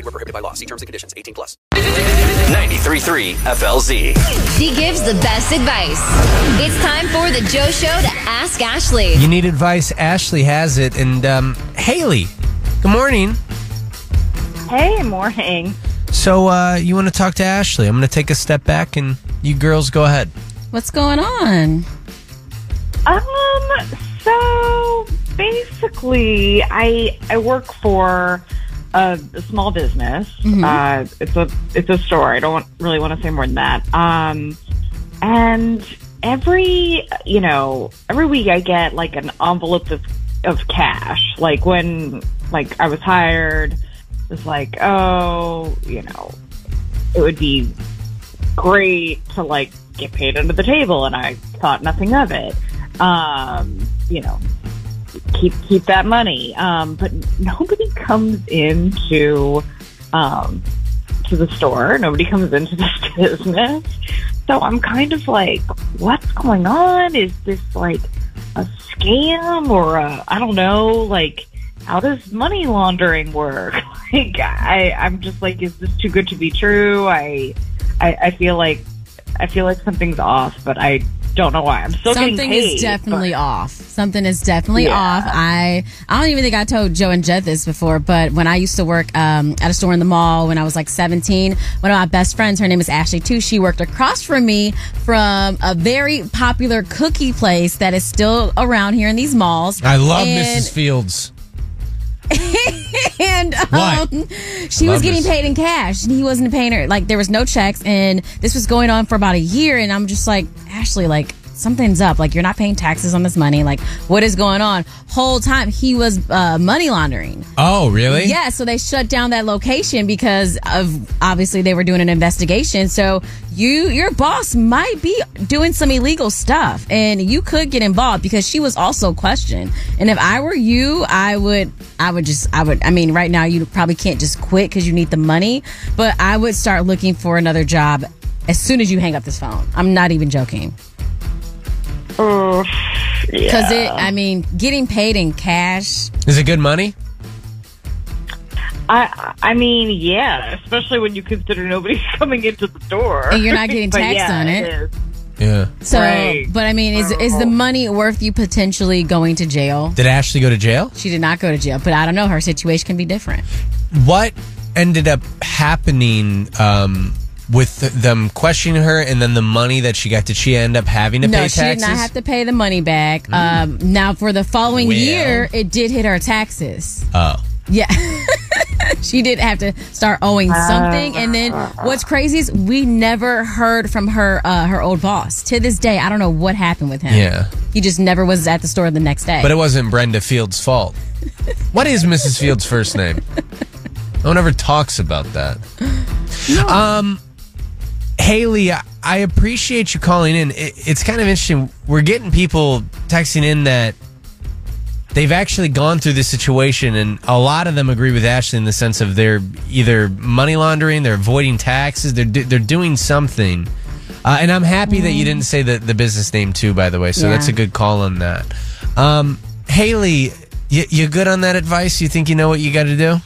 Void were prohibited by law. See terms and conditions. 18 plus. 93.3 FLZ. She gives the best advice. It's time for the Joe Show to Ask Ashley. You need advice? Ashley has it. And um, Hailey, good morning. Hey, morning. So uh, you want to talk to Ashley? I'm going to take a step back, and you girls go ahead. What's going on? Um, so basically, I I work for a, a small business. Uh, it's a it's a store. I don't really want to say more than that. Um, and every you know every week I get like an envelope of of cash. Like when like I was hired, it's like oh you know it would be great to like get paid under the table and I thought nothing of it. Um, you know, keep keep that money. Um, but nobody comes into um to the store. Nobody comes into this business. So I'm kind of like, what's going on? Is this like a scam or a I don't know, like how does money laundering work? Like I I'm just like, is this too good to be true? I I, I feel like I feel like something's off, but I don't know why. I'm still Something getting paid. is definitely but- off. Something is definitely Yeah. off. I I don't even think I told Joe and Jet this before, but when I used to work um, at a store in the mall when I was like 17, one of my best friends, her name is Ashley too. She worked across from me from a very popular cookie place that is still around here in these malls. I love And- Mrs. Fields. and um, she was getting this. paid in cash. And he wasn't paying her like there was no checks and this was going on for about a year and i'm just like ashley like something's up. Like you're not paying taxes on this money. Like what is going on? Whole time he was uh, money laundering. Oh, really? yeah so they shut down that location because of obviously they were doing an investigation. So you your boss might be doing some illegal stuff and you could get involved because she was also questioned. And if i were you i would i would just i would i mean right now you probably can't just quit because you need the money but i would start looking for another job as soon as you hang up this phone. I'm not even joking Ugh, because yeah. it i mean getting paid in cash Is it good money? I I mean, yeah, especially when you consider nobody's coming into the door And you're not getting taxed yeah, on it. Yeah. so Right. but i mean is is the money worth you potentially going to jail Did Ashley go to jail? She did not go to jail, but I don't know. Her situation can be different. What ended up happening um, with them questioning her and then the money that she got? Did she end up having to pay taxes? no, she did not have to pay the money back. Um, now, for the following Well. year, it did hit her taxes. Oh. Yeah. she did have to start owing something. And then what's crazy is we never heard from her uh, her old boss. To this day, I don't know what happened with him. Yeah. He just never was at the store the next day. But it wasn't Brenda Fields' fault. what is Mrs. Fields' first name? No one ever talks about that. Um, Hailey, I, appreciate you calling in. It, it's kind of interesting. We're getting people texting in that they've actually gone through this situation, and a lot of them agree with Ashley in the sense of they're either money laundering, they're avoiding taxes, they're do- they're doing something. Uh, and I'm happy that you didn't say the, the business name too, by the way. So Yeah. that's a good call on that. Um, Hailey, you, you good on that advice? You think you know what you got to do?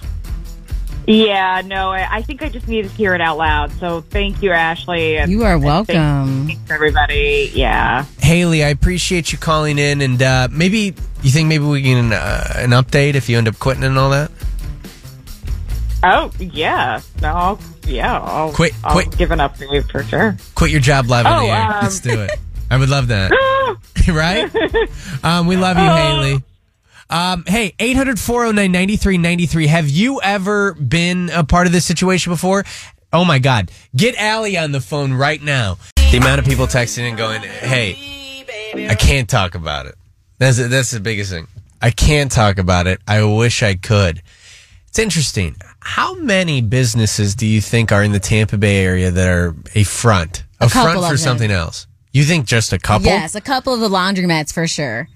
Yeah, no, I, I think I just needed to hear it out loud. So thank you, Ashley. and- you are welcome. Thanks, everybody. Yeah. Hailey, I appreciate you calling in, and uh, maybe you think maybe we can uh, an update if you end up quitting and all that. Oh, yeah. No, I'll, yeah. I'll, Quit- I'll quit. give an update for sure. Quit your job live on Oh, the air. um, Let's do it. I would love that. right? Um, we love you, Hailey. Um, hey, 800 409 9393. Have you ever been a part of this situation before? Oh my God. Get Allie on the phone right now. The amount of people texting and going, hey, I can't talk about it. That's, that's the biggest thing. I can't talk about it. I wish I could. It's interesting. How many businesses do you think are in the Tampa Bay area that are a front? A, A front for something else? You think just a couple? Yes, a couple of the laundromats for sure.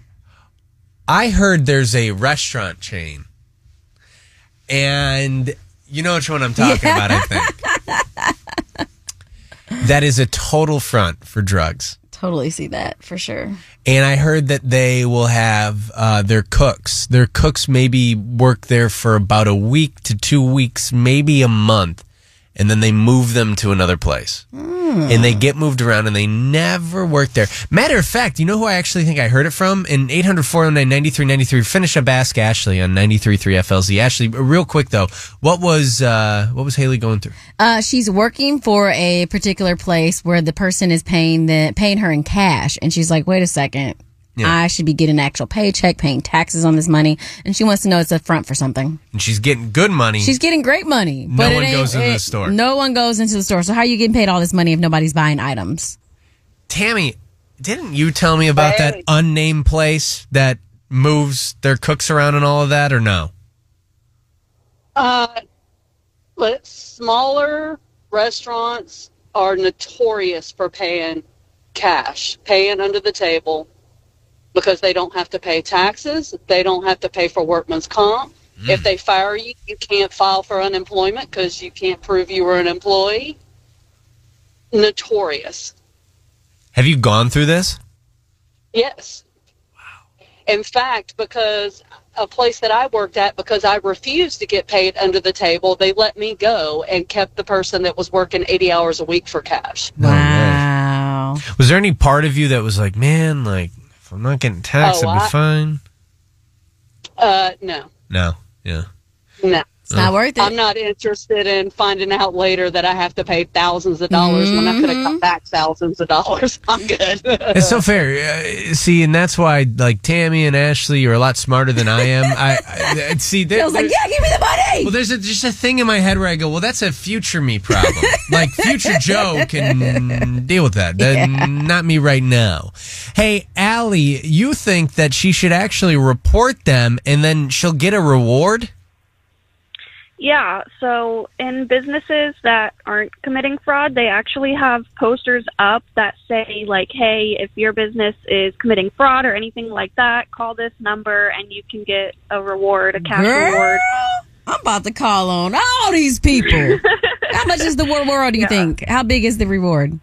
I heard there's a restaurant chain. And you know which one I'm talking about, I think. that is a total front for drugs. Totally see that for sure. And I heard that they will have uh, their cooks. Their cooks maybe work there for about a week to two weeks, maybe a month, and then they move them to another place. And they get moved around and they never work there. Matter of fact, you know who I actually think I heard it from? In 800 409 9393. Finish up Ask Ashley on 93.3 FLZ. Ashley, real quick though, what was uh, what was Hailey going through? Uh, she's working for a particular place where the person is paying the paying her in cash, and she's like, "Wait a second, Yeah. I should be getting an actual paycheck, paying taxes on this money." And she wants to know it's a front for something. And she's getting good money. She's getting great money. No but one goes into the store. No one goes into the store. So how are you getting paid all this money if nobody's buying items? Tammy, didn't you tell me about that unnamed place that moves their cooks around and all of that, or no? Uh, but smaller restaurants are notorious for paying cash, paying under the table because they don't have to pay taxes. They don't have to pay for workman's comp. Mm. If they fire you, you can't file for unemployment because you can't prove you were an employee. Notorious. Have you gone through this? Yes. Wow. In fact, because a place that I worked at, because I refused to get paid under the table, they let me go and kept the person that was working 80 hours a week for cash. wow. Was there any part of you that was like, man, like if I'm not getting taxed, Oh, I'd be I- fine? Uh, no, No. Yeah. no. It's not worth it. I'm not interested in finding out later that I have to pay thousands of dollars when I could have cut back thousands of dollars. I'm good. It's so fair. Uh, see, and that's why like Tammy and Ashley are a lot smarter than I am. I, I see. There, I was like, "Yeah, give me the money." Well, there's a, just a thing in my head where I go, well, that's a future me problem. like future Joe can deal with that. Then Not me right now. Hey, Allie, you think that she should actually report them and then she'll get a reward? Yeah, so in businesses that aren't committing fraud, they actually have posters up that say, like, hey, if your business is committing fraud or anything like that, call this number and you can get a reward, a cash Girl, reward. I'm about to call on all these people. How much is the reward? Do you think? How big is the reward?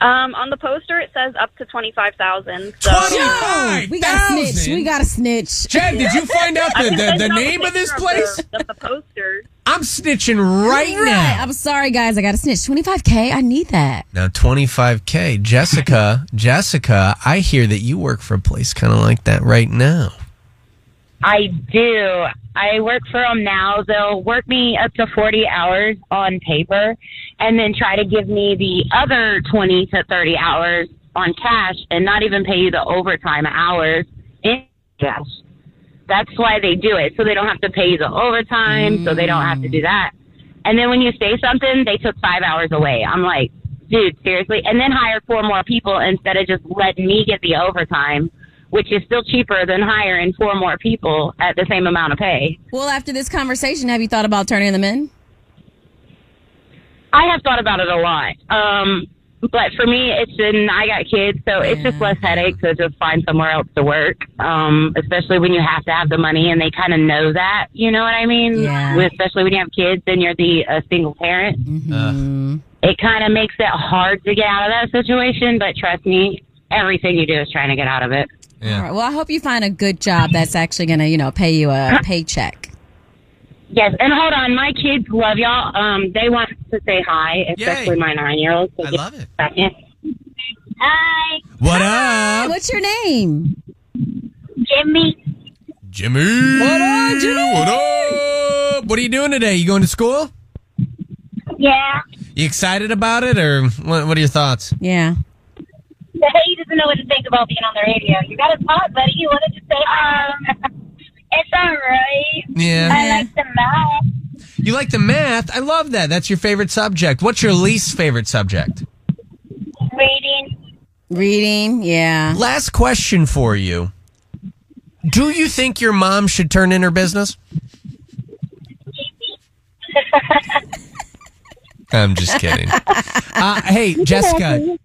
Um, on the poster, it says up to 25000 So Yo, we got a snitch. We got to snitch. Jen, did you find out I the, can the, send the name of this place? the, of the poster. I'm snitching right now. I'm sorry, guys. I got a snitch. 25K. I need that. Now, 25K. Jessica, Jessica, I hear that you work for a place kind of like that right now. I do. I work for them now. They'll work me up to 40 hours on paper and then try to give me the other 20 to 30 hours on cash and not even pay you the overtime hours in cash. That's why they do it. So they don't have to pay you the overtime, so they don't have to do that. And then when you say something, they took five hours away. I'm like, dude, seriously? And then hire four more people instead of just letting me get the overtime, which is still cheaper than hiring four more people at the same amount of pay. Well, after this conversation, have you thought about turning them in? I have thought about it a lot. Um, but for me, it's been, I got kids, so it's just less headache to just find somewhere else to work. Um, especially when you have to have the money and they kind of know that, you know what I mean? Yeah. Especially when you have kids and you're the a single parent. It kind of makes it hard to get out of that situation, but trust me, everything you do is trying to get out of it. All right. Well, I hope you find a good job that's actually going to, you know, pay you a paycheck. Yes, and hold on, my kids love y'all. Um, they want to say hi, especially my nine-year-old. So I love it. Second. Hi, What Hey, up, what's your name? Jimmy. Jimmy? What up, Jimmy? What up? What are you doing today? You going to school? Yeah. You excited about it, or what, what are your thoughts? Yeah. He doesn't know what to think about being on the radio. You got to talk, buddy. You wanted to say um, it's all right. Yeah. I like the math. You like the math? I love that. That's your favorite subject. What's your least favorite subject? Reading. Reading. Yeah. Last question for you. Do you think your mom should turn in her business? I'm just kidding. Uh, hey, Jessica.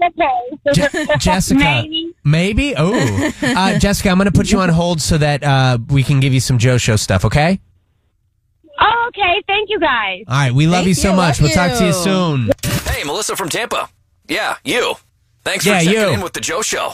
Je- Jessica. Maybe. Maybe? Oh. Uh, Jessica, I'm going to put you on hold so that uh, we can give you some Joe Show stuff, okay? Oh, okay. Thank you guys. All right. We love Thank you so you, much. love We'll talk to you you. soon. Hey, Melissa from Tampa. Yeah, you. Thanks for Yeah, checking you. in with the Joe Show.